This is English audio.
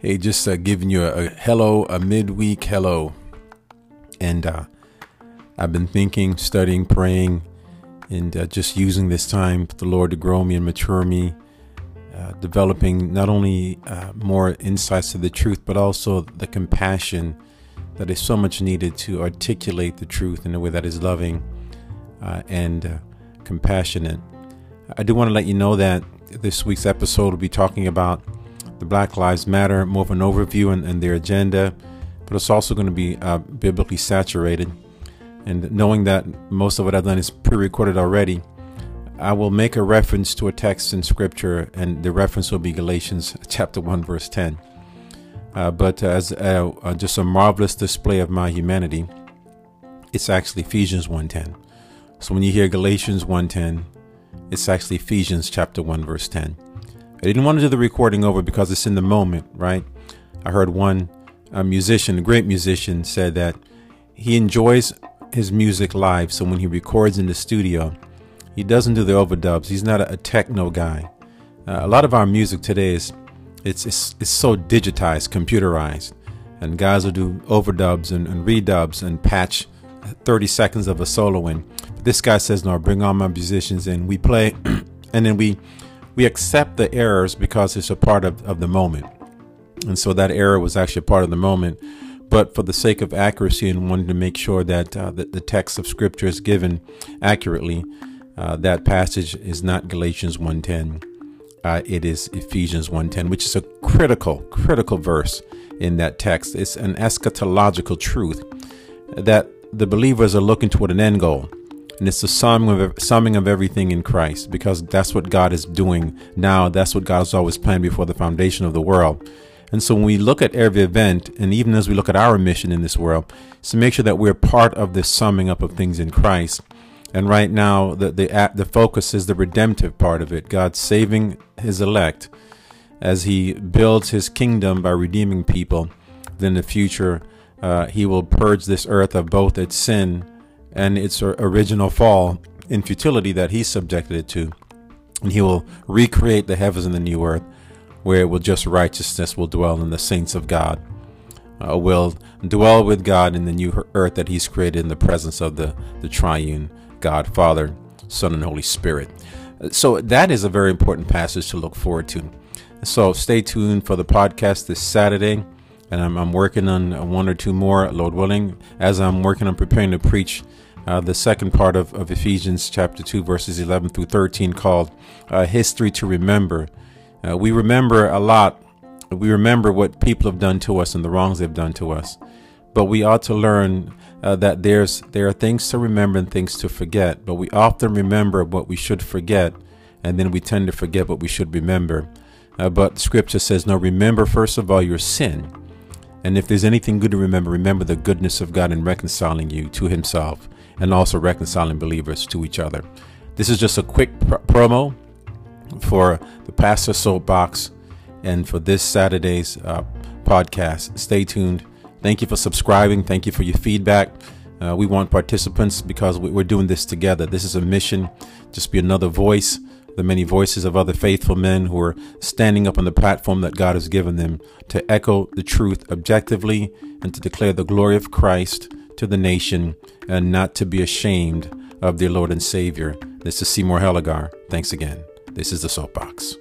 Hey, just uh, giving you a, a, hello, a midweek hello. And uh, I've been thinking, studying, praying, and uh, just using this time for the Lord to grow me and mature me, uh, developing not only uh, more insights to the truth, but also the compassion that is so much needed to articulate the truth in a way that is loving uh, and compassionate. I do want to let you know that this week's episode will be talking about the Black Lives Matter, more of an overview and, and their agenda, but it's also going to be uh, biblically saturated. And knowing that most of what I've done is pre recorded already, I will make a reference to a text in Scripture, and the reference will be Galatians chapter 1, verse 10. Uh, but as a, uh, just a marvelous display of my humanity, it's actually Ephesians 1:10. So when you hear Galatians 1:10, it's actually Ephesians chapter 1 verse 10. I didn't want to do the recording over because it's in the moment, right? I heard one a musician, a great musician, said that he enjoys his music live. So when he records in the studio, he doesn't do the overdubs. He's not a, a techno guy. Uh, a lot of our music today is it's, it's it's so digitized, computerized, and guys will do overdubs and, and redubs and patch 30 seconds of a solo in. This guy says, "No, bring all my musicians in. We play, and then we." We accept the errors because it's a part of, of the moment. And so that error was actually a part of the moment. But for the sake of accuracy and wanting to make sure that, uh, that the text of Scripture is given accurately, uh, that passage is not Galatians 1.10. Uh, it is Ephesians 1.10, which is a critical, critical verse in that text. It's an eschatological truth that the believers are looking toward an end goal and it's the summing of, summing of everything in Christ because that's what God is doing now. That's what God has always planned before the foundation of the world. And so when we look at every event, and even as we look at our mission in this world, to make sure that we're part of this summing up of things in Christ. And right now, the, the, the focus is the redemptive part of it God saving his elect as he builds his kingdom by redeeming people. Then in the future, uh, he will purge this earth of both its sin and its original fall in futility that he subjected it to. And he will recreate the heavens and the new earth, where it will just righteousness will dwell in the saints of God. Uh, will dwell with God in the new earth that he's created in the presence of the, the triune God, Father, Son, and Holy Spirit. So that is a very important passage to look forward to. So stay tuned for the podcast this Saturday. And I'm, I'm working on one or two more, Lord willing, as I'm working on preparing to preach uh, the second part of, of Ephesians chapter 2, verses 11 through 13, called uh, History to Remember. Uh, we remember a lot. We remember what people have done to us and the wrongs they've done to us. But we ought to learn uh, that there's there are things to remember and things to forget. But we often remember what we should forget, and then we tend to forget what we should remember. Uh, but Scripture says, no, remember first of all your sin. And if there's anything good to remember, remember the goodness of God in reconciling you to Himself and also reconciling believers to each other. This is just a quick pr- promo for the Pastor Soapbox and for this Saturday's uh, podcast. Stay tuned. Thank you for subscribing. Thank you for your feedback. Uh, we want participants because we're doing this together. This is a mission. Just be another voice, the many voices of other faithful men who are standing up on the platform that God has given them to echo the truth objectively and to declare the glory of Christ to the nation and not to be ashamed of their Lord and Savior. This is Seymour Heligar. Thanks again. This is the Soapbox.